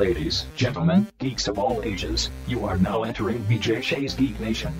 Ladies, gentlemen, geeks of all ages, you are now entering BJ Shea's Geek Nation.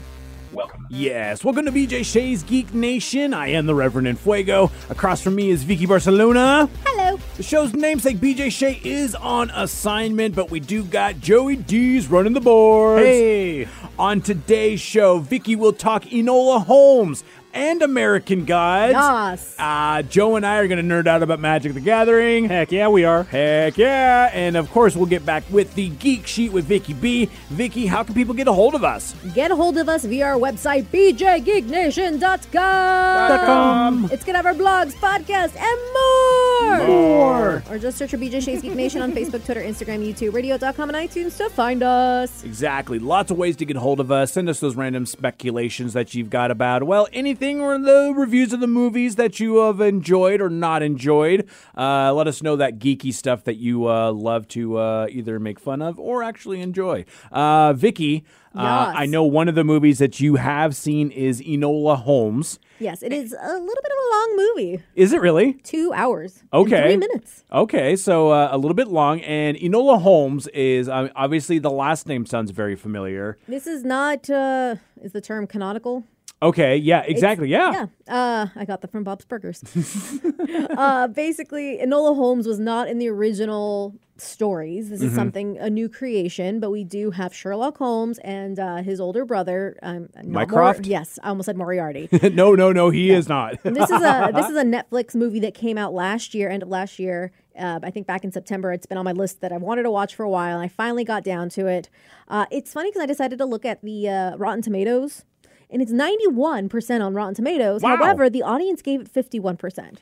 Welcome. Yes, welcome to BJ Shea's Geek Nation. I am the Reverend Infuego. Across from me is Vicky Barcelona. Hello. The show's namesake BJ Shea is on assignment, but we do got Joey D's running the boards. Hey. On today's show, Vicky will talk Enola Holmes and American Gods. Yes. Uh, Joe and I are going to nerd out about Magic the Gathering. Heck yeah, we are. Heck yeah. And of course, we'll get back with the Geek Sheet with Vicky B. Vicky, how can people get a hold of us? Get a hold of us via our website, bjgeeknation.com. It's going to have our blogs, podcasts, and more. More. Or just search for BJ Shea's Geek Nation on Facebook, Twitter, Instagram, YouTube, radio.com, and iTunes to find us. Exactly. Lots of ways to get a hold of us. Send us those random speculations that you've got about, well, anything or the reviews of the movies that you have enjoyed or not enjoyed. Uh, let us know that geeky stuff that you uh, love to uh, either make fun of or actually enjoy. Uh, Vicky, uh, Yes. I know one of the movies that you have seen is Enola Holmes. Yes, it is a little bit of a long movie. Is it really? Two hours. and Okay. three minutes. Okay, so uh, a little bit long. And Enola Holmes is obviously the last name sounds very familiar. This is not, uh, is the term canonical? Okay, yeah, exactly. Yeah. Yeah. Uh, I got that from Bob's Burgers. uh, basically, Enola Holmes was not in the original stories. This Mm-hmm. is something, a new creation, but we do have Sherlock Holmes and uh, his older brother. Um, not Mycroft? yes, I almost said Moriarty. no, no, no, he is not. this is a this is a Netflix movie that came out last year, end of last year. Uh, I think back in September. It's been on my list that I wanted to watch for a while, and I finally got down to it. Uh, it's funny because I decided to look at the uh, Rotten Tomatoes, and it's ninety one percent on Rotten Tomatoes. Wow. However, the audience gave it fifty one percent,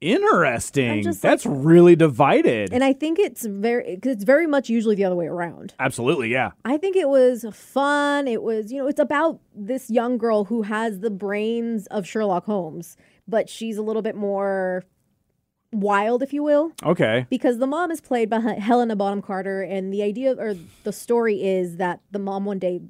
Interesting. just That's really divided. and I think it's very because it's very much usually the other way around. Absolutely, yeah. I think it was fun. It was, you know, it's about this young girl who has the brains of Sherlock Holmes, but she's a little bit more wild, if you will. Okay. because the mom is played by Helena Bonham Carter, and the idea or the story is that the mom one day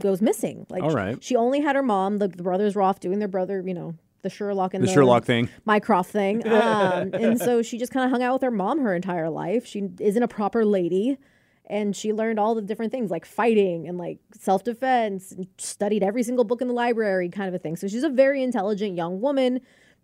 goes missing. Like, All right. she only had her mom. The, the brothers were off doing their brother, you know, the Sherlock and The Sherlock thing. Mycroft thing. Um, and so she just kind of hung out with her mom her entire life. She isn't a proper lady. And she learned all the different things like fighting and like self defense, studied every single book in the library, kind of a thing. So she's a very intelligent young woman.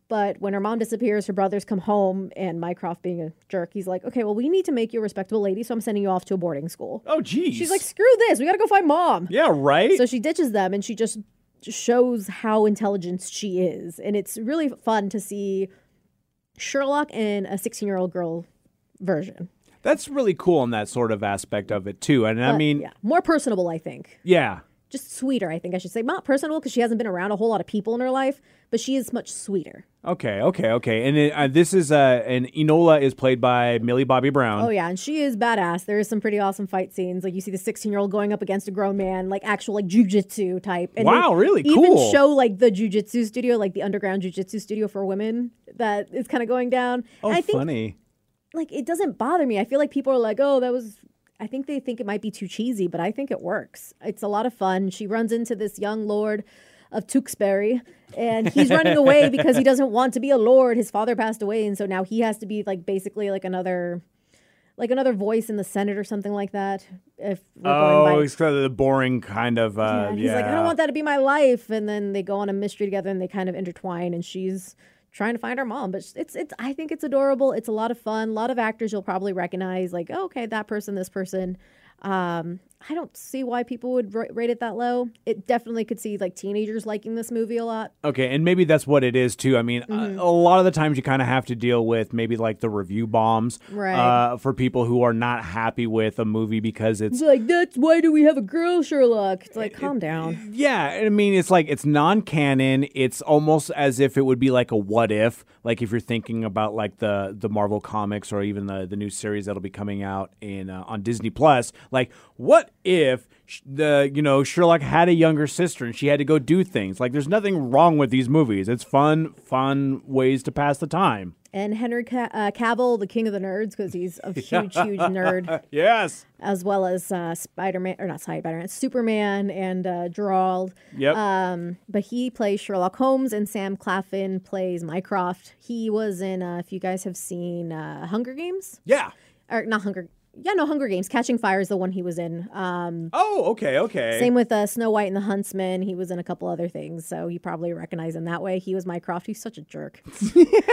But when her mom disappears, her brothers come home, and Mycroft, being a jerk, he's like, okay, well, we need to make you a respectable lady, so I'm sending you off to a boarding school. Oh, geez. She's like, screw this, we gotta go find mom. yeah, right? So she ditches them and she just shows how intelligent she is. And it's really fun to see Sherlock in a 16 year old girl version. That's really cool in that sort of aspect of it, too. And I mean, yeah, more personable, I think. yeah. Just sweeter, I think I should say. Not personal because she hasn't been around a whole lot of people in her life, but she is much sweeter. Okay, okay, okay. And it, uh, this is, uh, and Enola is played by Millie Bobby Brown. Oh yeah, and she is badass. There is some pretty awesome fight scenes. Like you see the 16 year old going up against a grown man, like actual like jujitsu type. And Wow, really Even cool. show like the jujitsu studio, like the underground jujitsu studio for women that is kind of going down. Oh, and I think funny. like it doesn't bother me. I feel like people are like, oh, that was. I think they think it might be too cheesy, but I think it works. It's a lot of fun. She runs into this young lord of Tewksbury, and he's running away because he doesn't want to be a lord. His father passed away, and so now he has to be like basically like another, like another voice in the Senate or something like that. If Oh, it's kind of the boring kind of, uh, yeah, yeah. he's like, I don't want that to be my life. And then they go on a mystery together, and they kind of intertwine, and she's trying to find our mom. But it's it's I think it's adorable. It's a lot of fun. A lot of actors you'll probably recognize, like oh, okay, that person, this person. Um, I don't see why people would ra- rate it that low. It definitely could see like teenagers liking this movie a lot. Okay, and maybe that's what it is too. I mean, Mm-hmm. a, a lot of the times you kind of have to deal with maybe like the review bombs, Right. Uh, for people who are not happy with a movie because it's It's like that's why do we have a girl Sherlock? It's like calm down. yeah. I mean, it's like it's non-canon. It's almost as if it would be like a what if, like if you're thinking about like the the Marvel comics or even the the new series that'll be coming out in uh, on Disney Plus. Like, what if the you know Sherlock had a younger sister and she had to go do things? Like, there's nothing wrong with these movies. It's fun, fun ways to pass the time. And Henry Ca- uh, Cavill, the king of the nerds, because he's a huge, huge nerd. Yes. as well as uh, Spider Man or not Spider Man, Superman and uh, Geralt. Yep. Um, but he plays Sherlock Holmes, and Sam Claflin plays Mycroft. He was in. Uh, if you guys have seen uh, Hunger Games, yeah. or not Hunger. Yeah, no, Hunger Games. Catching Fire is the one he was in. Um, Oh, okay, okay. same with uh, Snow White and the Huntsman. He was in a couple other things, so you probably recognize him that way. He was Mycroft. He's such a jerk.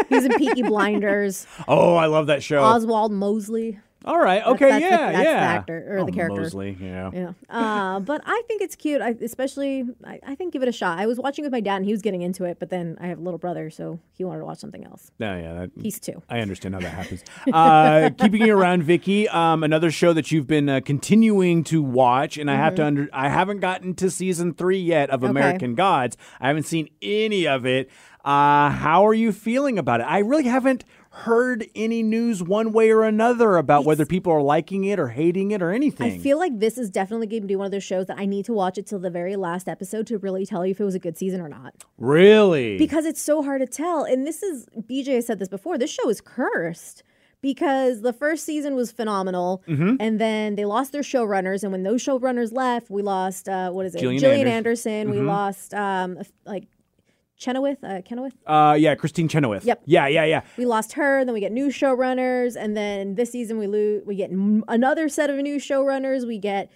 He's in Peaky Blinders. Oh, I love that show. Oswald Mosley. All right, okay, that's the- yeah, that's the yeah. actor, or the Oh, character. Mosley, yeah. Yeah. Uh, but I think it's cute. I, especially, I, I think give it a shot. I was watching with my dad and he was getting into it, but then I have a little brother, so he wanted to watch something else. No, yeah, that, He's two. I understand how that happens. Uh, keeping you around, Vicky. Um, another show that you've been uh, continuing to watch, and I have to Mm-hmm. under. I haven't gotten to season three yet of American Gods. I haven't seen any of it. Uh, how are you feeling about it? I really haven't heard any news one way or another about whether people are liking it or hating it or anything. I feel like this is definitely going to be one of those shows that I need to watch it till the very last episode to really tell you if it was a good season or not. really Because it's so hard to tell. And this is, BJ has said this before, this show is cursed. Because the first season was phenomenal, Mm-hmm. and then they lost their showrunners, and when those showrunners left, we lost uh, what is it? Gillian Gillian Anders- Anderson. We lost um, like Chenoweth, uh, Kenowith. Uh, yeah, Christine Chenoweth. Yep. Yeah, yeah, yeah. We lost her. Then we get new showrunners, and then this season we lose. We get m- another set of new showrunners. We get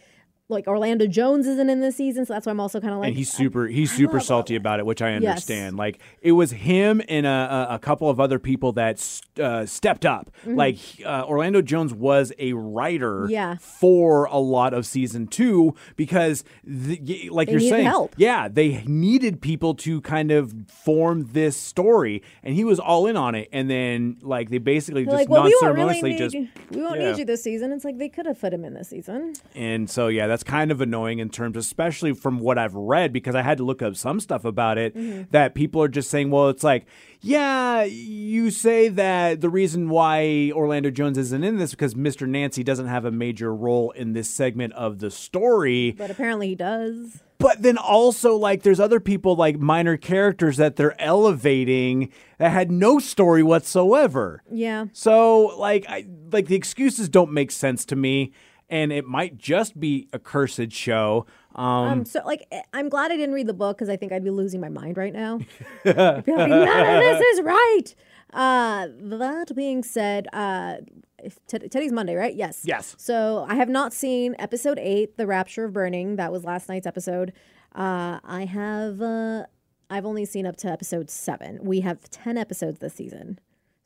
like Orlando Jones isn't in this season, so that's why I'm also kind of like and he's super he's super salty about it which i Yes. understand like it was him and a, a, couple of other people that st- uh, stepped up like uh, orlando jones was a writer Mm-hmm. Yeah. for a lot of season two because the, like They you're saying help. yeah they needed people to kind of form this story and he was all in on it and then like they basically They're just like, well, we won't really non-ceremoniously need just you. We won't yeah. need you this season. It's like they could have put him in this season. and so, yeah, that's kind of annoying in terms, especially from what I've read, because I had to look up some stuff about it mm-hmm. that people are just saying, well, it's like, yeah, you say that the reason why Orlando Jones isn't in this because Mr. Nancy doesn't have a major role in this segment of the story. But apparently he does. But then also, like, there's other people, like minor characters that they're elevating that had no story whatsoever. Yeah. So like I like the excuses don't make sense to me and it might just be a cursed show. Um, Um, so like eh, I'm glad I didn't read the book because I think I'd be losing my mind right now. I'd be like, none of this is right. Uh, that being said, uh, t- today's Monday, right? Yes. Yes. So I have not seen episode eight, "The Rapture of Burning." That was last night's episode. Uh, I have. Uh, I've only seen up to episode seven. We have ten episodes this season.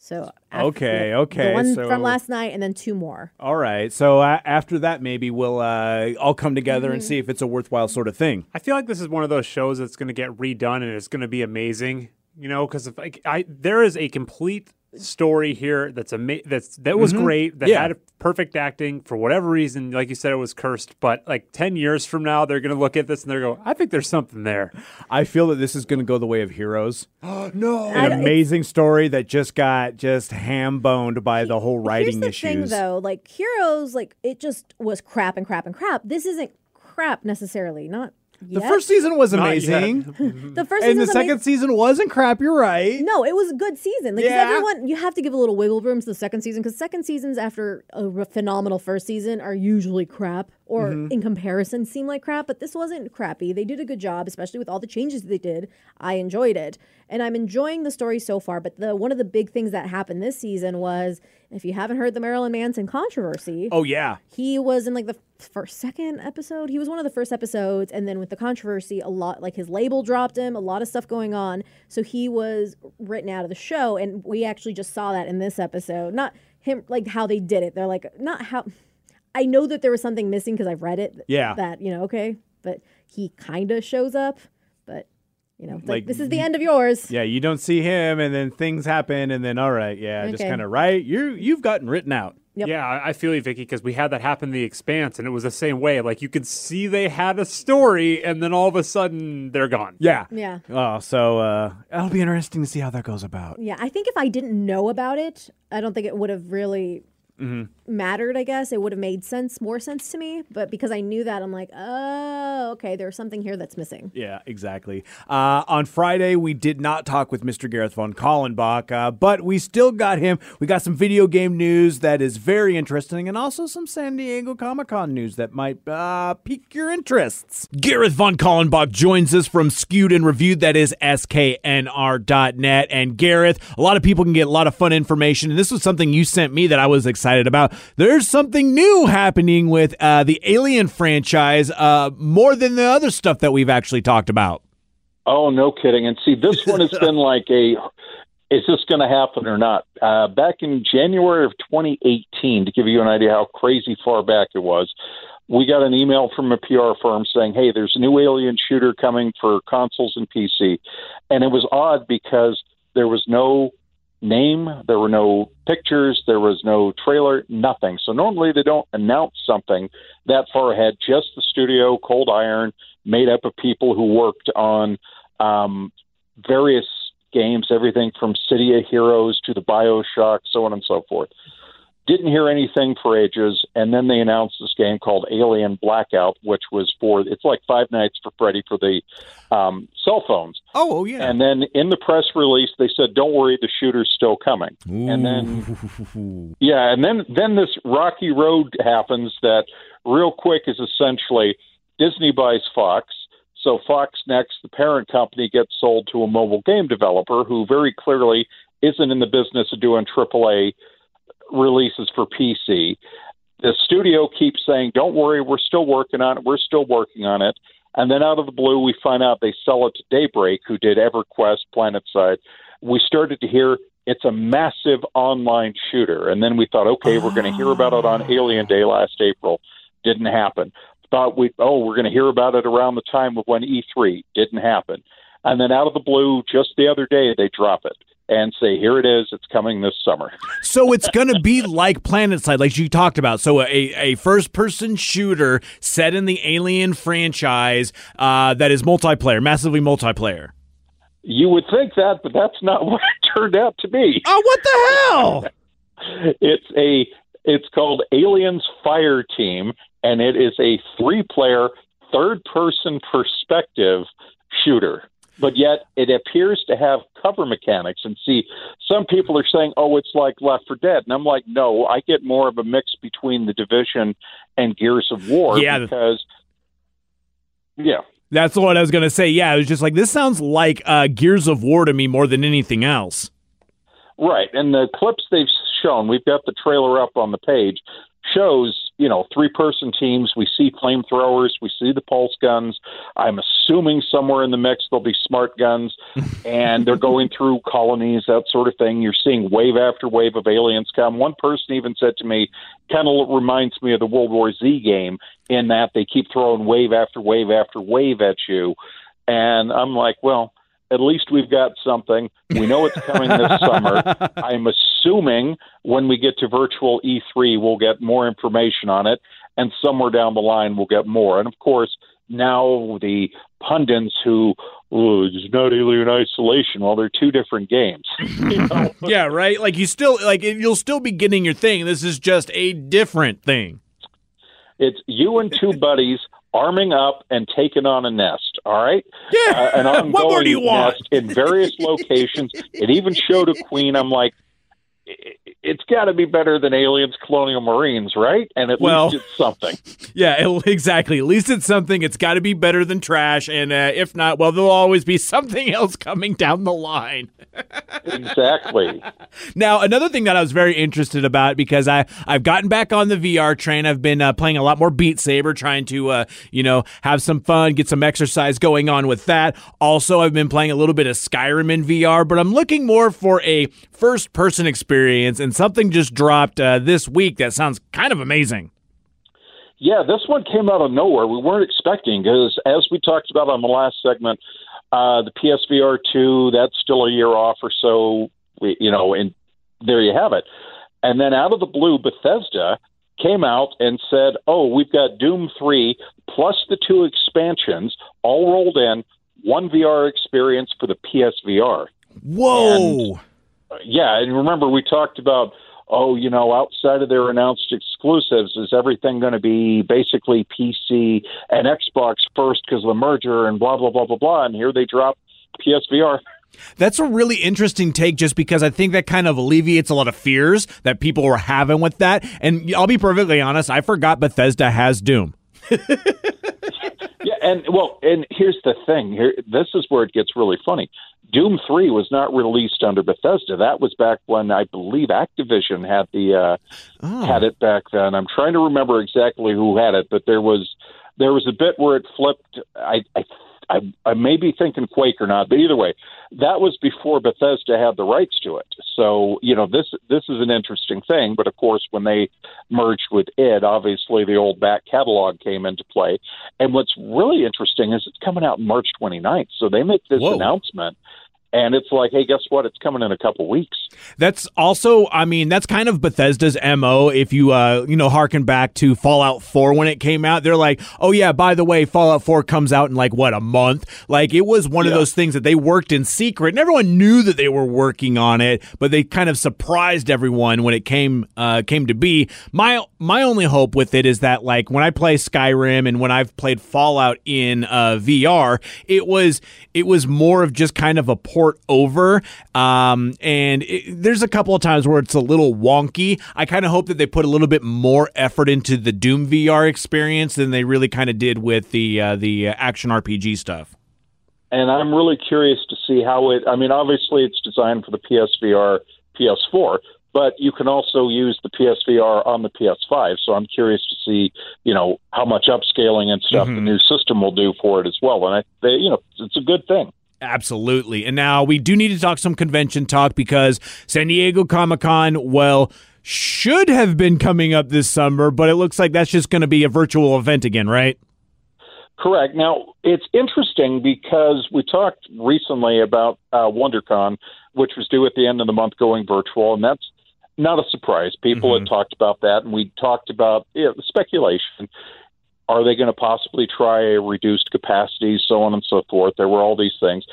So after- Okay, okay, the one so- from last night, and then two more. all right. So uh, after that maybe we'll uh, all come together Mm-hmm. and see if it's a worthwhile sort of thing. I feel like this is one of those shows that's going to get redone and it's going to be amazing. You know, because if like, I there is a complete story here that's ama- that's that was mm-hmm. great that Yeah. had perfect acting for whatever reason. Like you said, it was cursed, but like ten years from now, they're going to look at this and they're go, I think there's something there. I feel that this is going to go the way of Heroes. Oh no, An amazing story that just got just ham boned by the whole Here's writing the issues. thing, though. Like Heroes, like it just was crap and crap and crap. This isn't crap necessarily. Not the yet. first season was Not yet. amazing, the first and the season's second season wasn't crap. You're right. No, it was a good season. Like 'cause Yeah. everyone, you have to give a little wiggle room to the second season because second seasons after a r- phenomenal first season are usually crap, or Mm-hmm. in comparison seem like crap. But this wasn't crappy. They did a good job, especially with all the changes they did. I enjoyed it, and I'm enjoying the story so far. But the one of the big things that happened this season was, if you haven't heard the Marilyn Manson controversy, Oh yeah. he was in like the first second episode? He was one of the first episodes and then with the controversy a lot like his label dropped him a lot of stuff going on. So he was written out of the show and we actually just saw that in this episode. Not him like how they did it. They're like not how i know that there was something missing because i've read it Yeah. that you know okay but he kind of shows up you know like, Like, this is the end of yours Yeah, you don't see him, and then things happen, and then all right, yeah, just kind of right. You you've gotten written out. Yep. Yeah, I I feel you, Vicky, because we had that happen in The Expanse, and it was the same way. Like you could see they had a story, and then all of a sudden they're gone. Yeah. yeah Oh, so uh, it'll be interesting to see how that goes about. Yeah, I think if I didn't know about it, I don't think it would have really mattered, I guess. It would have made sense, more sense to me. But because I knew that, I'm like, oh, okay, there's something here that's missing. Yeah, exactly. Uh, on Friday, we did not talk with Mr. Gareth von Kallenbach, uh, but we still got him. We got some video game news that is very interesting, and also some San Diego Comic Con news that might uh, pique your interests. Gareth von Kallenbach joins us from Skewed and Reviewed, that is sknr.net. And Gareth, a lot of people can get a lot of fun information, and this was something you sent me that I was excited excited about. There's something new happening with uh, the Alien franchise, uh, more than the other stuff that we've actually talked about. Oh, no kidding. And see, this one has been like a is this going to happen or not? Uh, back in January of 2018, to give you an idea how crazy far back it was, we got an email from a PR firm saying, hey, there's a new alien shooter coming for consoles and PC. And it was odd because there was no name, there were no pictures, there was no trailer, nothing. So normally they don't announce something that far ahead, just the studio, Cold Iron, made up of people who worked on um, various games, everything from City of Heroes to the Bioshock, so on and so forth. Didn't hear anything for ages, and then they announced this game called Alien Blackout, which was for it's like Five Nights for Freddy for the um, cell phones. Oh, yeah. And then in the press release, they said, "Don't worry, the shooter's still coming." And then, yeah, and then then this rocky road happens that real quick is essentially Disney buys Fox. So Fox Next, the parent company, gets sold to a mobile game developer who very clearly isn't in the business of doing AAA releases for PC. The studio keeps saying, "Don't worry, we're still working on it. We're still working on it." And then out of the blue, we find out they sell it to Daybreak, who did EverQuest, PlanetSide. We started to hear it's a massive online shooter, and then we thought, okay, we're going to hear about it on ah. Alien Day last April. Didn't happen. Thought we, oh, we're going to hear about it around the time of when E3 didn't happen, and then out of the blue, just the other day, they drop it and say, "Here it is. It's coming this summer." So it's going to be like PlanetSide, like you talked about. So a, a first-person shooter set in the Alien franchise uh, that is multiplayer, massively multiplayer. You would think that, but that's not what it turned out to be. Oh, what the hell? it's a it's called Aliens Fire Team, and it is a three-player, third-person perspective shooter but yet it appears to have cover mechanics. And see, some people are saying, "Oh, it's like Left 4 Dead," and I'm like, "No, I get more of a mix between the Division and Gears of War yeah. because, yeah." That's what I was going to say. Yeah, it was just like this sounds like uh, Gears of War to me more than anything else. Right, and the clips they've shown, we've got the trailer up on the page, shows, you know, three person teams. We see flamethrowers, we see the pulse guns. I'm assuming somewhere in the mix there'll be smart guns, and they're going through colonies, that sort of thing. You're seeing wave after wave of aliens come. One person even said to me, kind of reminds me of the World War Z game in that they keep throwing wave after wave after wave at you. And I'm like, well, at least we've got something. We know it's coming this summer. I'm assuming when we get to virtual E3, we'll get more information on it, and somewhere down the line, we'll get more. And of course, now the pundits who oh, it's not Alien Isolation. Well, they're two different games. You know? yeah, right. Like you still like you'll still be getting your thing. This is just a different thing. It's you and two buddies arming up and taking on a nest. All right, yeah. Uh, an ongoing what more do you want? in various locations. it even showed a queen. I'm like, got to be better than Aliens Colonial Marines, right? And at well, least it's something. Yeah, exactly. At least it's something. It's got to be better than trash. And uh, if not, well, there'll always be something else coming down the line. exactly. Now, another thing that I was very interested about because I I've gotten back on the VR train. I've been uh, playing a lot more Beat Saber, trying to uh, you know have some fun, get some exercise going on with that. Also, I've been playing a little bit of Skyrim in VR, but I'm looking more for a first person experience and something just dropped uh, this week that sounds kind of amazing. Yeah, this one came out of nowhere. We weren't expecting because, as we talked about on the last segment, uh, the PSVR two that's still a year off or so. We, you know, and there you have it. And then out of the blue, Bethesda came out and said, "Oh, we've got Doom three plus the two expansions all rolled in, one VR experience for the PSVR." Whoa! And, yeah, and remember we talked about oh, you know, outside of their announced exclusives, is everything going to be basically PC and Xbox first because of the merger and blah blah blah blah blah? And here they drop PSVR. That's a really interesting take just because I think that kind of alleviates a lot of fears that people were having with that. And I'll be perfectly honest, I forgot Bethesda has Doom. yeah, and well, and here's the thing. Here, this is where it gets really funny. Doom Three was not released under Bethesda. That was back when I believe Activision had the uh, oh. had it back then. I'm trying to remember exactly who had it, but there was there was a bit where it flipped. I, I I, I may be thinking Quake or not, but either way, that was before Bethesda had the rights to it. So you know this this is an interesting thing. But of course, when they merged with id, obviously the old back catalog came into play. And what's really interesting is it's coming out March 29th. So they make this Whoa. announcement and it's like, hey, guess what? It's coming in a couple weeks. That's also, I mean, that's kind of Bethesda's mo. If you, uh, you know, harken back to Fallout Four when it came out, they're like, oh yeah, by the way, Fallout Four comes out in like what a month. Like it was one yeah. of those things that they worked in secret, and everyone knew that they were working on it, but they kind of surprised everyone when it came uh, came to be. My my only hope with it is that like when I play Skyrim and when I've played Fallout in uh, VR, it was it was more of just kind of a poor over. Um, and it, there's a couple of times where it's a little wonky. I kind of hope that they put a little bit more effort into the Doom VR experience than they really kind of did with the uh, the action RPG stuff. And I'm really curious to see how it. I mean, obviously, it's designed for the PSVR, PS4, but you can also use the PSVR on the PS5. So I'm curious to see, you know, how much upscaling and stuff mm-hmm. the new system will do for it as well. And I, they, you know, it's a good thing. Absolutely. And now we do need to talk some convention talk because San Diego Comic Con, well, should have been coming up this summer, but it looks like that's just going to be a virtual event again, right? Correct. Now, it's interesting because we talked recently about uh, WonderCon, which was due at the end of the month going virtual, and that's not a surprise. People mm-hmm. had talked about that, and we talked about you know, speculation. Are they going to possibly try a reduced capacity, so on and so forth? There were all these things.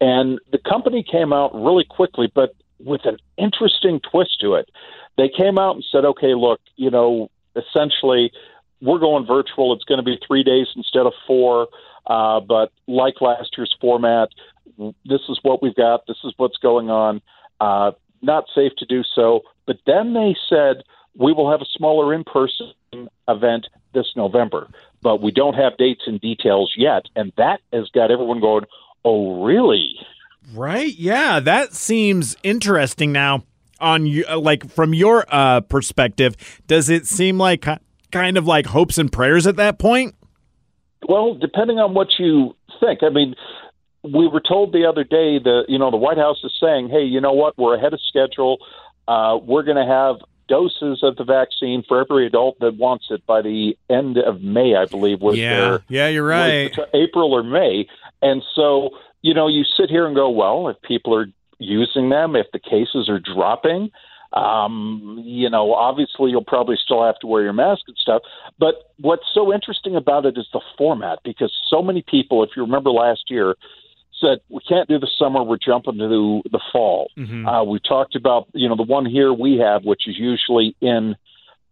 And the company came out really quickly, but with an interesting twist to it. They came out and said, okay, look, you know, essentially, we're going virtual. It's going to be three days instead of four. Uh, but like last year's format, this is what we've got. This is what's going on. Uh, not safe to do so. But then they said, we will have a smaller in person event this November, but we don't have dates and details yet. And that has got everyone going, oh, really? Right. Yeah. That seems interesting now. On you, uh, like from your uh, perspective, does it seem like kind of like hopes and prayers at that point? Well, depending on what you think. I mean, we were told the other day that you know the White House is saying, "Hey, you know what? We're ahead of schedule. Uh, we're going to have doses of the vaccine for every adult that wants it by the end of May, I believe was yeah. their yeah, you're right, April or May, and so you know you sit here and go, well, if people are using them, if the cases are dropping. Um, you know, obviously you'll probably still have to wear your mask and stuff. But what's so interesting about it is the format because so many people, if you remember last year, said we can't do the summer. We're jumping to the, fall. Mm-hmm. Uh, we talked about you know the one here we have, which is usually in.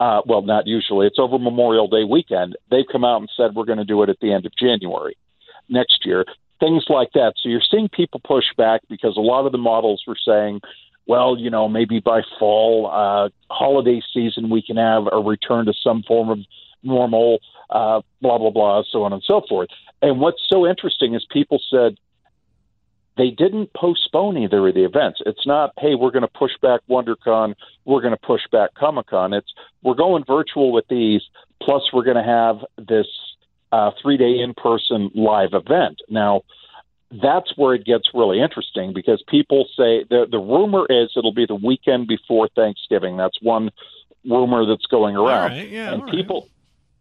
Uh, well, not usually. It's over Memorial Day weekend. They've come out and said we're going to do it at the end of January next year. Things like that. So you're seeing people push back because a lot of the models were saying, well, you know, maybe by fall, uh, holiday season, we can have a return to some form of normal, uh, blah, blah, blah, so on and so forth. And what's so interesting is people said, they didn't postpone either of the events. It's not, hey, we're going to push back WonderCon, we're going to push back Comic Con. It's we're going virtual with these, plus we're going to have this uh, three day in person live event. Now, that's where it gets really interesting because people say the the rumor is it'll be the weekend before Thanksgiving. That's one rumor that's going around, yeah, and people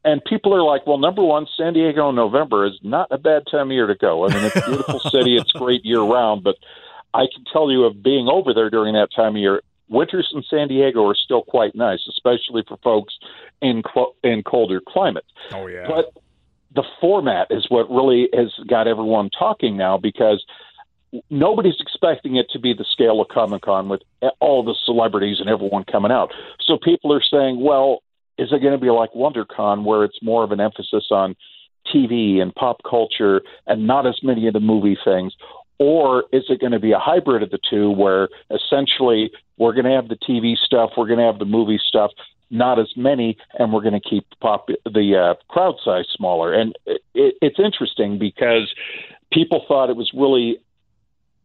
and people are like, well, number one, San Diego in November is not a bad time of year to go. I mean, it's a beautiful city, it's great year round, but I can tell you of being over there during that time of year, winters in San Diego are still quite nice, especially for folks in in colder climates. Oh yeah. But the format is what really has got everyone talking now because nobody's expecting it to be the scale of Comic Con with all the celebrities and everyone coming out. So people are saying, well, is it going to be like WonderCon, where it's more of an emphasis on TV and pop culture and not as many of the movie things? Or is it going to be a hybrid of the two where essentially we're going to have the TV stuff, we're going to have the movie stuff, not as many, and we're going to keep pop- the uh, crowd size smaller. And it, it's interesting because people thought it was really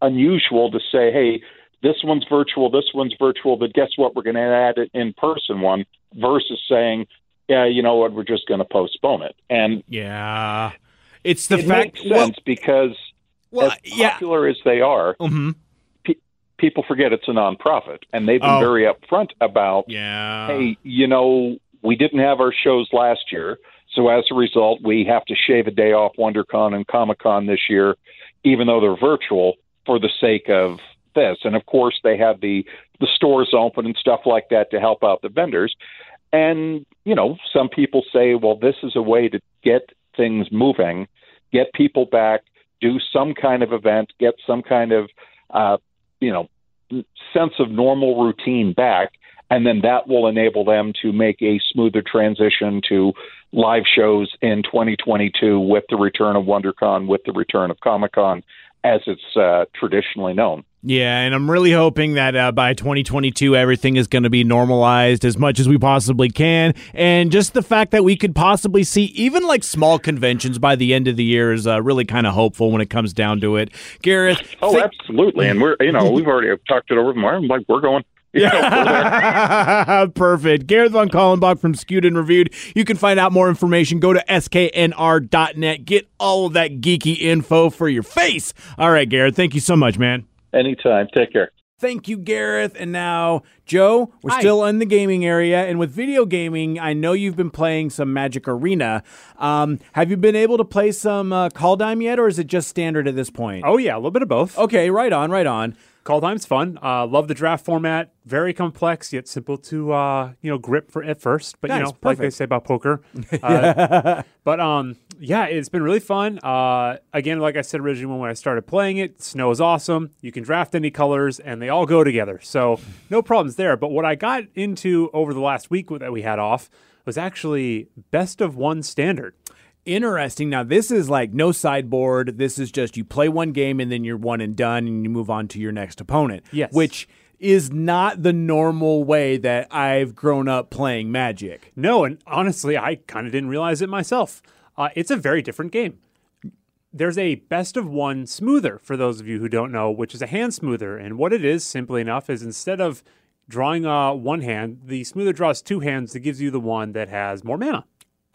unusual to say, hey, this one's virtual, this one's virtual, but guess what? We're going to add an in person one versus saying, yeah, you know what? We're just going to postpone it. And yeah, it's the it fact makes sense because well, as yeah. popular as they are, hmm pe- people forget it's a nonprofit, and they've been Oh. very upfront about, Yeah. hey, you know, we didn't have our shows last year, so as a result, we have to shave a day off WonderCon and Comic Con this year, even though they're virtual, for the sake of this. And of course, they have the the stores open and stuff like that to help out the vendors. And you know, some people say, well, this is a way to get things moving, get people back, do some kind of event, get some kind of uh, you know sense of normal routine back, and then that will enable them to make a smoother transition to live shows in 2022 with the return of WonderCon, with the return of Comic Con, as it's uh, traditionally known. Yeah, and I'm really hoping that uh, by 2022 everything is going to be normalized as much as we possibly can, and just the fact that we could possibly see even like small conventions by the end of the year is uh, really kind of hopeful when it comes down to it. Gareth, Oh, thank- absolutely. And we're, you know, we've already talked it over with Martin. Like, we're going. You know, we're there. Perfect. Gareth Von Kallenbach from Skewed and Reviewed. You can find out more information. Go to sknr.net. Get all of that geeky info for your face. All right, Gareth. Thank you so much, man. Anytime. Take care. Thank you, Gareth. And now, Joe, we're Hi. still in the gaming area. And with video gaming, I know you've been playing some Magic Arena. Um, have you been able to play some uh, Kaldheim yet, or is it just standard at this point? Oh yeah, a little bit of both. Okay, right on, right on. Kaldheim's fun. Uh, love the draft format. Very complex yet simple to uh, you know grip for at first. But you Nice, know, like they say about poker. Uh, but um, yeah, it's been really fun. Uh, again, like I said originally when I started playing it, snow is awesome. You can draft any colors, and they all go together. So no problems there. But what I got into over the last week that we had off was actually best of one standard. Interesting. Now, this is like no sideboard. This is just you play one game and then you're one and done and you move on to your next opponent. Yes. Which is not the normal way that I've grown up playing Magic. No, and honestly, I kind of didn't realize it myself. Uh, it's a very different game. There's a best of one smoother for those of you who don't know, which is a hand smoother. And what it is, simply enough, is instead of drawing uh, one hand, the smoother draws two hands that gives you the one that has more mana.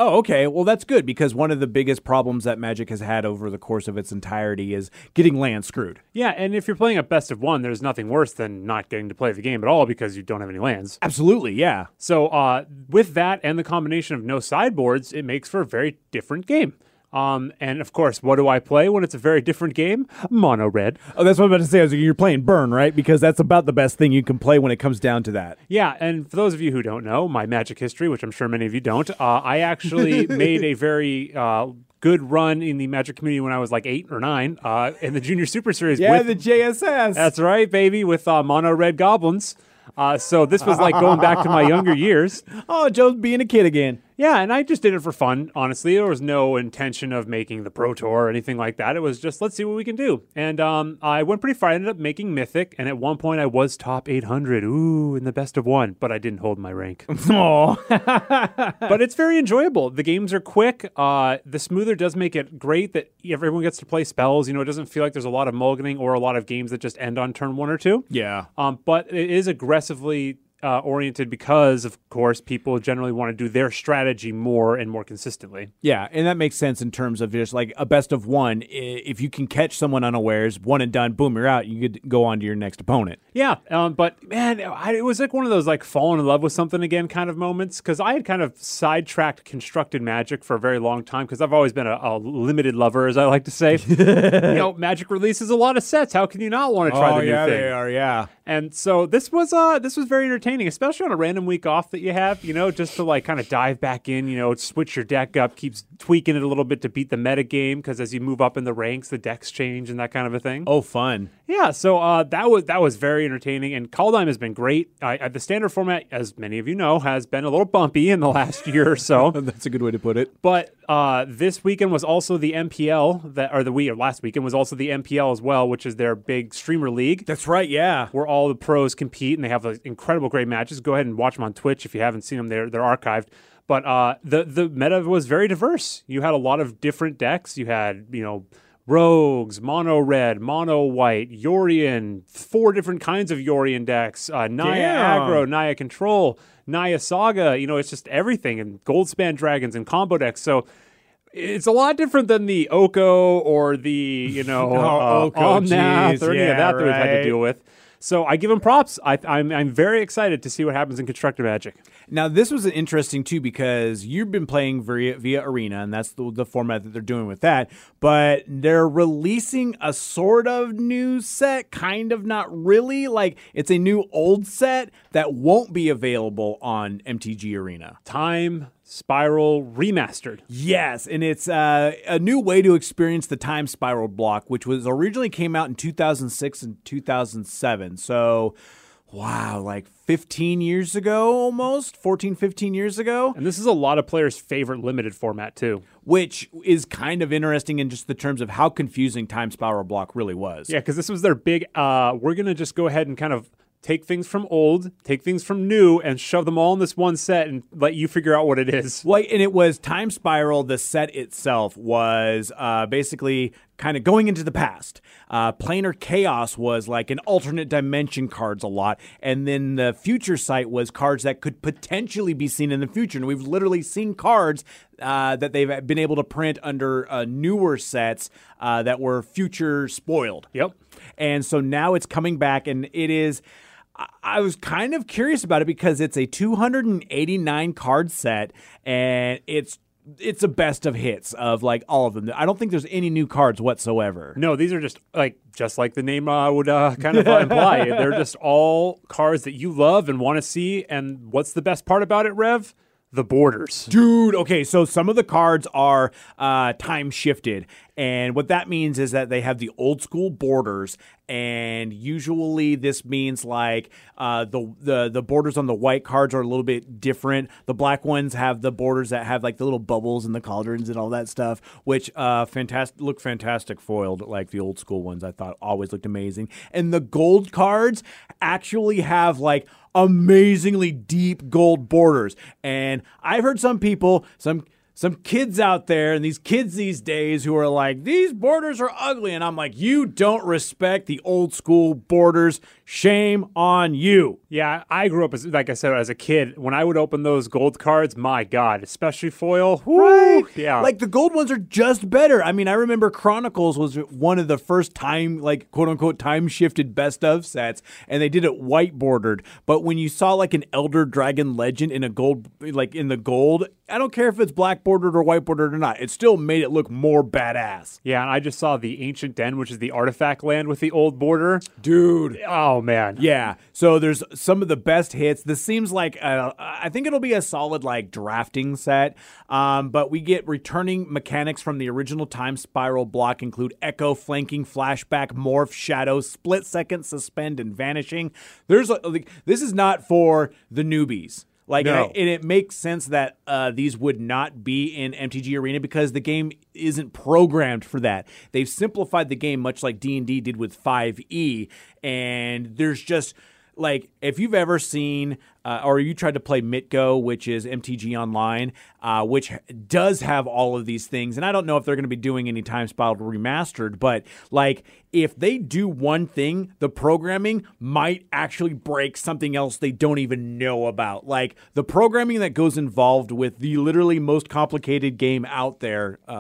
Oh, okay. Well, that's good because one of the biggest problems that Magic has had over the course of its entirety is getting land screwed. Yeah, and if you're playing a best of one, there's nothing worse than not getting to play the game at all because you don't have any lands. Absolutely, yeah. So uh, with that and the combination of no sideboards, it makes for a very different game. Um, and of course, what do I play when it's a very different game? Mono red. Oh, that's what I'm about to say. I was you're playing Burn, right? Because that's about the best thing you can play when it comes down to that. Yeah, and for those of you who don't know my magic history, which I'm sure many of you don't, uh, I actually made a very uh, good run in the magic community when I was like eight or nine uh, in the Junior Super Series. Yeah, with, the JSS. that's right, baby, with uh, mono red goblins. Uh, so this was like going back to my younger years. oh, Joe's being a kid again. Yeah, and I just did it for fun, honestly. There was no intention of making the Pro Tour or anything like that. It was just, let's see what we can do. And um, I went pretty far. I ended up making Mythic, and at one point I was top 800. Ooh, in the best of one, but I didn't hold my rank. But it's very enjoyable. The games are quick. Uh, the smoother does make it great that everyone gets to play spells. You know, it doesn't feel like there's a lot of mulliganing or a lot of games that just end on turn one or two. yeah. Um, but it is aggressively uh, oriented because, of course, people generally want to do their strategy more and more consistently. Yeah, and that makes sense in terms of just like a best of one. If you can catch someone unawares, one and done, boom, you're out. You could go on to your next opponent. Yeah, um, but man, I, it was like one of those like falling in love with something again kind of moments because I had kind of sidetracked constructed magic for a very long time because I've always been a, a limited lover, as I like to say. you know, magic releases a lot of sets. How can you not want to try the new yeah, thing? they are. Yeah. And so this was uh this was very entertaining, especially on a random week off that you have, you know, just to like kind of dive back in, you know, switch your deck up, keeps tweaking it a little bit to beat the meta game because as you move up in the ranks, the decks change and that kind of a thing. Oh, fun. Yeah, so uh, that was that was very entertaining, and Kaldheim has been great. I, the standard format, as many of you know, has been a little bumpy in the last year or so. That's a good way to put it. But Uh, this weekend was also the MPL that, or the week or last weekend was also the MPL as well, which is their big streamer league. That's right. Yeah. where all the pros compete and they have uh, incredible great matches. Go ahead and watch them on Twitch if you haven't seen them. They're they're archived. But uh, the the meta was very diverse. You had a lot of different decks. You had you know rogues, mono red, mono white, Yorion, four different kinds of Yorion decks, uh, Naya Damn. aggro, Naya control, Naya saga. You know, it's just everything and Goldspan dragons and combo decks. So. It's a lot different than the Oko or the you know Oh, uh, Oko, Omnath geez, or any of that that we've had to deal with. So I give him props. I, I'm I'm very excited to see what happens in Constructed Magic. Now this was interesting too because you've been playing via, via Arena, and that's the, the format that they're doing with that. But they're releasing a sort of new set, kind of not really. Like it's a new old set that won't be available on MTG Arena. Time Spiral remastered. Yes, and it's uh, a new way to experience the time spiral block, which was originally came out in 2006 and 2007. So, wow, like 15 years ago almost, 14, 15 years ago, And this is a lot of players' favorite limited format too. which is kind of interesting in just the terms of how confusing time spiral block really was. Yeah, because this was their big. Uh, we're gonna just go ahead and kind of take things from old, take things from new, and shove them all in this one set and let you figure out what it is. Like, and it was Time Spiral. The set itself was uh, basically kind of going into the past. Uh, Planar Chaos was like an alternate dimension cards a lot, and then the future sight was cards that could potentially be seen in the future. And we've literally seen cards uh, that they've been able to print under uh, newer sets uh, that were future spoiled. Yep. And so now it's coming back, and it is. I- was kind of curious about it because it's a 289 card set, and it's it's a best of hits of like all of them. I don't think there's any new cards whatsoever. No, these are just like just like the name uh, would uh, kind of uh, imply. They're just all cards that you love and want to see. And what's the best part about it, Rev? The borders. Dude, okay, so some of the cards are uh, time shifted, and what that means is that they have the old school borders, and usually this means like uh, the the the borders on the white cards are a little bit different. The black ones have the borders that have like the little bubbles and the cauldrons and all that stuff, which uh, fantastic look fantastic foiled like the old school ones. I thought always looked amazing, and the gold cards actually have like amazingly deep gold borders. And I've heard some people, some some kids out there and these kids these days who are like these borders are ugly and I'm like you don't respect the old school borders. Shame on you. Yeah, I grew up as like I said as a kid. When I would open those gold cards, my God, especially foil. whoo, Yeah. Like the gold ones are just better. I mean, I remember Chronicles was one of the first time, like quote unquote, time shifted best of sets, and they did it white bordered. But when you saw like an Elder Dragon Legend in a gold, like in the gold, I don't care if it's black bordered or white bordered or not, it still made it look more badass. yeah, and I just saw the Ancient Den, which is the artifact land with the old border. Dude. Oh man. Yeah. So there's some of the best hits. This seems like uh, I think it'll be a solid like drafting set. Um, but we get returning mechanics from the original time spiral block include echo, flanking, flashback, morph, shadow, split second, suspend, and vanishing. There's a, like, this is not for the newbies. Like, and, I- and it makes sense that uh, these would not be in MTG Arena because the game isn't programmed for that. They've simplified the game much like D and D did with 5e, and there's just like if you've ever seen uh, or you tried to play Mitgo, which is MTG Online, uh, which does have all of these things, and I don't know if they're going to be doing any time spiraled remastered, but like if they do one thing, the programming might actually break something else they don't even know about. Like the programming that goes involved with the literally most complicated game out there, uh,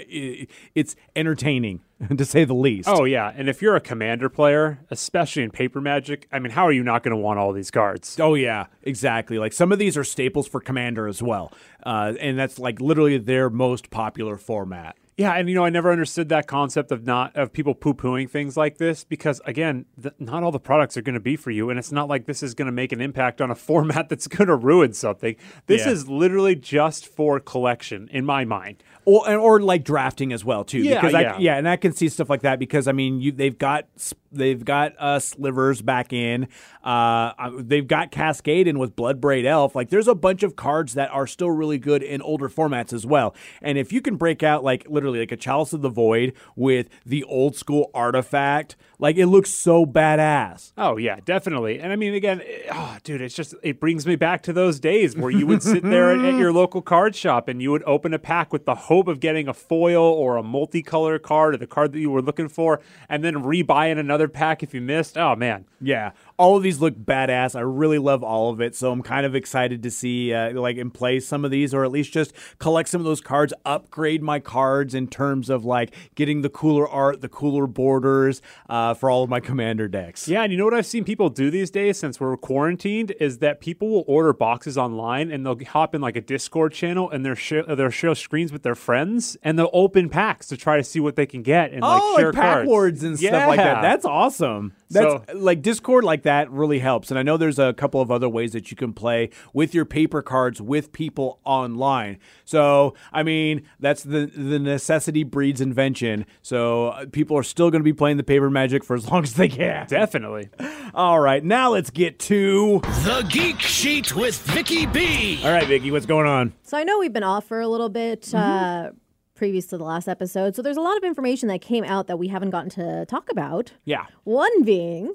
i it's entertaining to say the least. Oh yeah, and if you're a commander player, especially in Paper Magic, I mean, how are you not going to want all these cards? Oh yeah, exactly. Like some of these are staples for Commander as well, uh, and that's like literally their most popular format. Yeah, and you know, I never understood that concept of not of people poo pooing things like this because again, th- not all the products are going to be for you, and it's not like this is going to make an impact on a format that's going to ruin something. This Yeah. is literally just for collection, in my mind. or or like drafting as well too. Yeah, because I, yeah. yeah, and I can see stuff like that because I mean, you they've got they've got uh, slivers back in, uh, uh, they've got Cascade in with Bloodbraid Elf. Like, there's a bunch of cards that are still really good in older formats as well. And if you can break out like literally like a Chalice of the Void with the old school artifact, like it looks so badass. Oh yeah, definitely. And I mean, again, it- oh, dude, it's just it brings me back to those days where you would sit there at, at your local card shop and you would open a pack with the hope of getting a foil or a multicolor card or the card that you were looking for, and then rebuy in another pack if you missed. Oh man, Yeah, all of these look badass. I really love all of it, so I'm kind of excited to see uh, like and play some of these, or at least just collect some of those cards, upgrade my cards in terms of like getting the cooler art, the cooler borders uh, for all of my commander decks. Yeah, and you know what I've seen people do these days since we're quarantined is that people will order boxes online and they'll hop in like a Discord channel and they'll share, they'll share screens with their friends and they'll open packs to try to see what they can get and like oh, share like pack cards. lords and stuff like that. That's awesome. That's So- like Discord like that really helps. And I know there's a couple of other ways that you can play with your paper cards with people online. So I mean, that's the the necessity breeds invention. So uh, people are still going to be playing the paper magic for as long as they can. definitely. All right, now let's get to. The Geek Sheet with Vicky B. All right, Vicky, what's going on? So I know we've been off for a little bit Mm-hmm. uh, previous to the last episode. So there's a lot of information that came out that we haven't gotten to talk about. Yeah. One being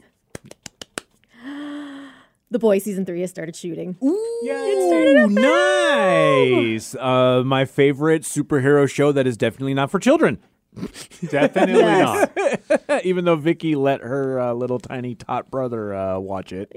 The Boys season three has started shooting. Ooh, nice. Uh, my favorite superhero show that is definitely not for children. Definitely Yes. not. Even though Vicky let her uh, little tiny tot brother uh, watch it.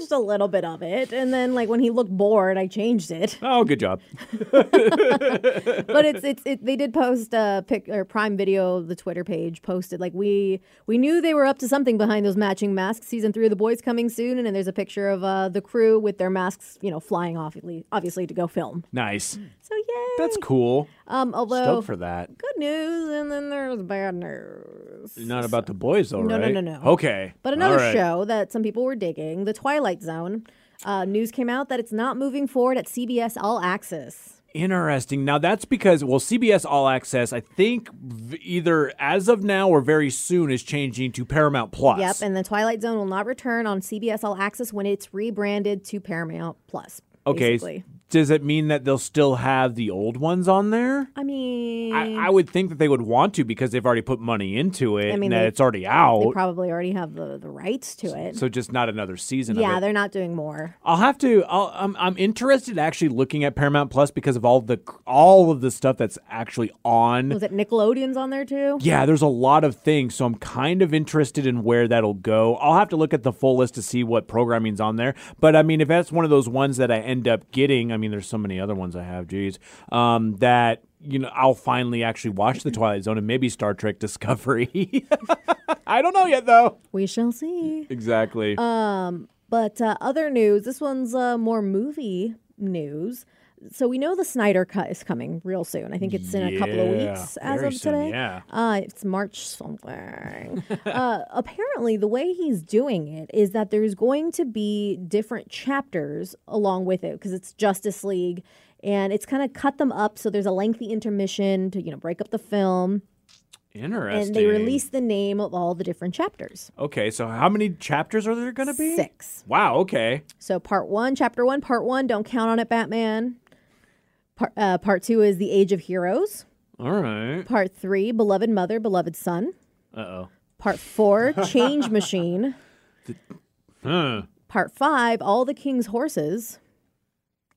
Watched a little bit of it, and then like when he looked bored, I changed it. Oh, good job. but it's it's it, they did post a pic or Prime Video, the Twitter page posted like we we knew they were up to something behind those matching masks. Season three of the boys coming soon, and then there's a picture of uh, the crew with their masks, you know, flying off obviously to go film. Nice. So yeah, That's cool. Um, although Stoked for that. good news, and then there's bad news. Not about the boys, though, No, no, right? no, no. Okay. But another right. show that some people were digging, The Twilight Zone. Uh, news came out that it's not moving forward at CBS All Access. Interesting. Now that's because well, CBS All Access, I think v- either as of now or very soon is changing to Paramount Plus. Yep, and the Twilight Zone will not return on CBS All Access when it's rebranded to Paramount Plus. okay. basically. Does it mean that they'll still have the old ones on there? I mean, I, I would think that they would want to because they've already put money into it I mean, and that they- it's already out. they probably already have the, the rights to it. so just not another season yeah, of it. they're not doing more. I'll have to. I'll, I'm I'm interested actually looking at Paramount Plus because of all the all of the stuff that's actually on. Was it Nickelodeon's on there too? Yeah, there's a lot of things, so I'm kind of interested in where that'll go. I'll have to look at the full list to see what programming's on there. But I mean, if that's one of those ones that I end up getting, I mean, there's so many other ones I have, geez, um, that you know, I'll finally actually watch the Twilight Zone and maybe Star Trek Discovery. I don't know yet, though. We shall see. Exactly. Um, But uh, other news, this one's uh, more movie news. So we know the Snyder Cut is coming real soon. I think it's in a couple of weeks as of soon, today. yeah. Uh, it's March something. uh, apparently, the way he's doing it is that there's going to be different chapters along with it because it's Justice League, and it's kind of cut them up so there's a lengthy intermission to you know break up the film, Interesting. and they release the name of all the different chapters. Okay, so how many chapters are there going to be? Six. Wow. Okay. So part one, chapter one, part one. Don't count on it, Batman. Part uh, part two is the Age of Heroes. All right. Part three, beloved mother, beloved son. Uh oh. Part four, change machine. Huh. Part five, all the king's horses.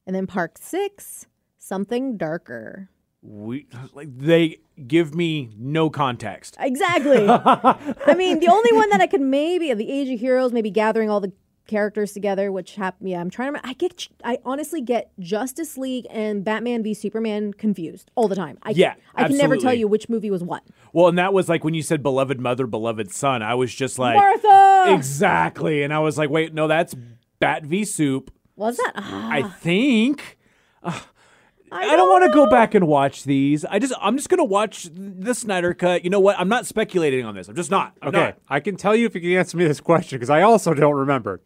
And then part six, something darker. We like they give me no context. Exactly. I mean, the only one that I could maybe the Age of Heroes, maybe gathering all the characters together, which happened. Yeah, I'm trying to. I get. I honestly get Justice League and Batman v Superman confused all the time. I, Yeah, I can never tell you which movie was what. Well, and that was like when you said beloved mother, beloved son. I was just like Martha exactly, and I was like, wait, no, that's Bat v Soup. was that? Ah, I think. I, don't want to go back and watch these. I just I'm just gonna watch the Snyder cut. You know what? I'm not speculating on this. I'm just not. I'm Okay, not. I can tell you if you can answer me this question because I also don't remember.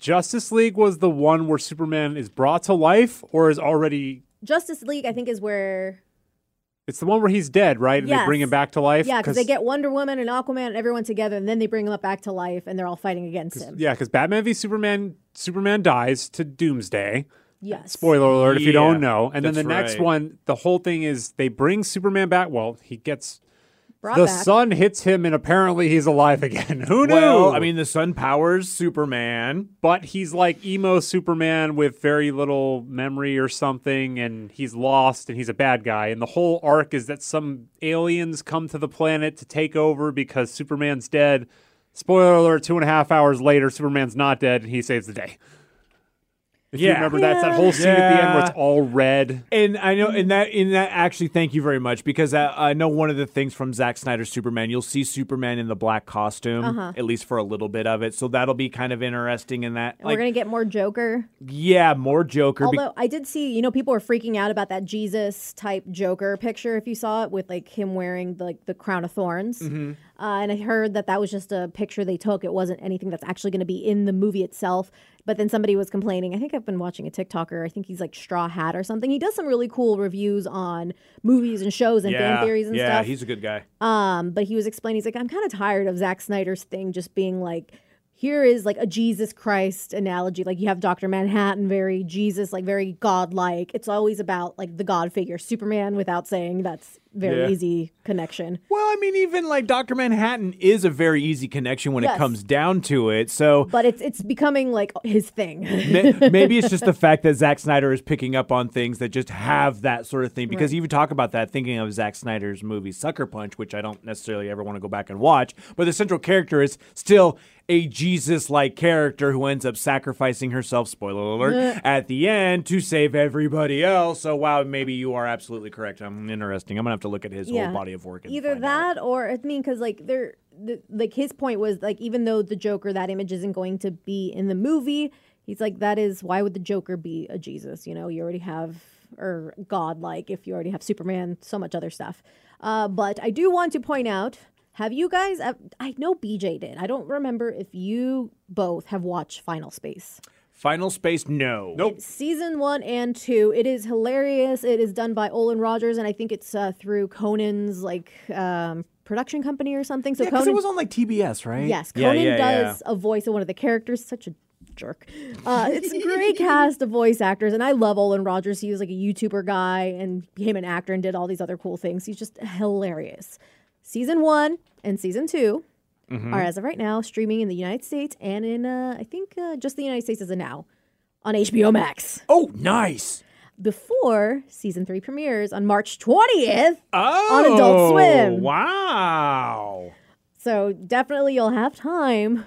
Justice League was the one where Superman is brought to life, or is already. Justice League, I think, is where It's the one where he's dead, right? And they bring him back to life. yeah, because they get Wonder Woman and Aquaman and everyone together, and then they bring him up back to life, and they're all fighting against him. Yeah, because Batman v Superman, Superman dies to Doomsday. Yes. Spoiler alert if you don't know. And then the that's next one, the whole thing is they bring Superman back. Well, he gets Brought the back. sun hits him, and apparently he's alive again. Who knew? Well, I mean, the sun powers Superman. but he's like emo Superman with very little memory or something, and he's lost and he's a bad guy. And the whole arc is that some aliens come to the planet to take over because Superman's dead. Spoiler alert: two and a half hours later, Superman's not dead, and he saves the day. If you Yeah. remember that's that whole scene at the end where it's all red. And I know, and that, in that, actually, thank you very much because I, I know one of the things from Zack Snyder's Superman, you'll see Superman in the black costume, at least for a little bit of it. So that'll be kind of interesting in that. And we're gonna get more Joker. yeah, more Joker. be- Although I did see, you know, people were freaking out about that Jesus type Joker picture. If you saw it with like him wearing the, like the crown of thorns, Mm-hmm. Uh, and I heard that that was just a picture they took. It wasn't anything that's actually going to be in the movie itself. But then somebody was complaining. I think I've been watching a TikToker. I think he's like Straw Hat or something. He does some really cool reviews on movies and shows and yeah, fan theories and yeah, stuff. Yeah, he's a good guy. Um, but he was explaining, he's like, I'm kind of tired of Zack Snyder's thing just being like, here is like a Jesus Christ analogy. Like you have Dr. Manhattan, very Jesus, like very godlike. It's always about like the God figure, Superman, without saying that's very Yeah. easy connection. Well, I mean, even like Doctor Manhattan is a very easy connection when Yes. it comes down to it. So But it's it's becoming like his thing. Maybe it's just the fact that Zack Snyder is picking up on things that just have that sort of thing. Because Right. you even talk about that thinking of Zack Snyder's movie Sucker Punch, which I don't necessarily ever want to go back and watch. But the central character is still a Jesus-like character who ends up sacrificing herself. Spoiler alert! at the end to save everybody else. So wow, maybe you are absolutely correct. I'm interesting. I'm gonna have to look at his whole body of work. And Either find out. that or I mean, because like they're the, like his point was like even though the Joker that image isn't going to be in the movie, he's like that is why would the Joker be a Jesus? You know, you already have or God like if you already have Superman, so much other stuff. Uh, but I do want to point out. Have you guys? I know BJ did. I don't remember if you both have watched Final Space. Final Space. No. Nope. Season one and two. It is hilarious. It is done by Olan Rogers, and I think it's uh, through Conan's like um, production company or something. So Yeah, Conan, it was on like TBS, right? yes, Conan yeah, yeah. does a voice of one of the characters. Such a jerk. Uh, it's a great cast of voice actors, and I love Olan Rogers. He was like a YouTuber guy and became an actor and did all these other cool things. He's just hilarious. Season one and season 2 Mm-hmm. are as of right now streaming in the United States and in uh, I think uh, just the United States as of now on HBO Max Oh, nice. before season three premieres on March 20th. Oh, Adult Swim. Wow. So definitely you'll have time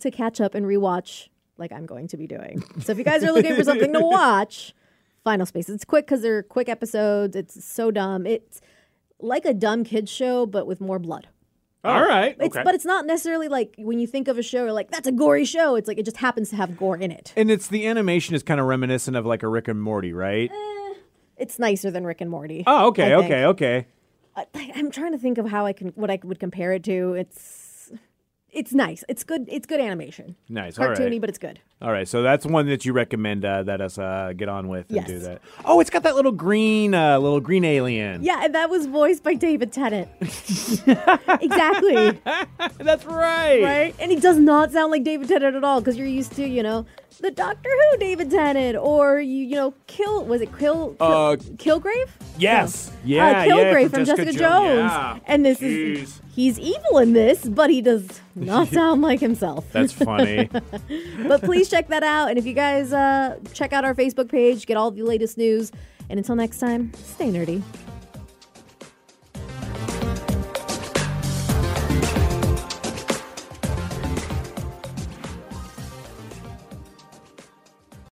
to catch up and rewatch like I'm going to be doing. So if you guys are looking for something to watch, Final Space. It's quick because they're quick episodes. It's so dumb. It's like a dumb kids show, but with more blood. Oh. All right. It's Okay. but it's not necessarily like when you think of a show, you're like that's a gory show. It's like it just happens to have gore in it. And it's the animation is kind of reminiscent of like a Rick and Morty, right? Eh, it's nicer than Rick and Morty. Oh, okay, okay, okay. I, I'm trying to think of how I can what I would compare it to. It's it's nice. It's good. It's good animation. Nice. All Cartoony, right. but it's good. All right. So that's one that you recommend uh, that us uh, get on with and Yes. do that. Oh, it's got that little green, uh, little green alien. Yeah, and that was voiced by David Tennant. exactly. that's right. Right? And he does not sound like David Tennant at all because you're used to, you know, the Doctor Who David Tennant or you, you know, Kill was it Kill, Kill Uh, Killgrave? Yes. No. Yeah. uh, yeah, Killgrave for from Jessica, Jones. Jones. Yeah. And this Jeez. is he's evil in this, but he does not sound like himself. That's funny. but please check that out. And if you guys uh, check out our Facebook page, get all the latest news. And until next time, stay nerdy.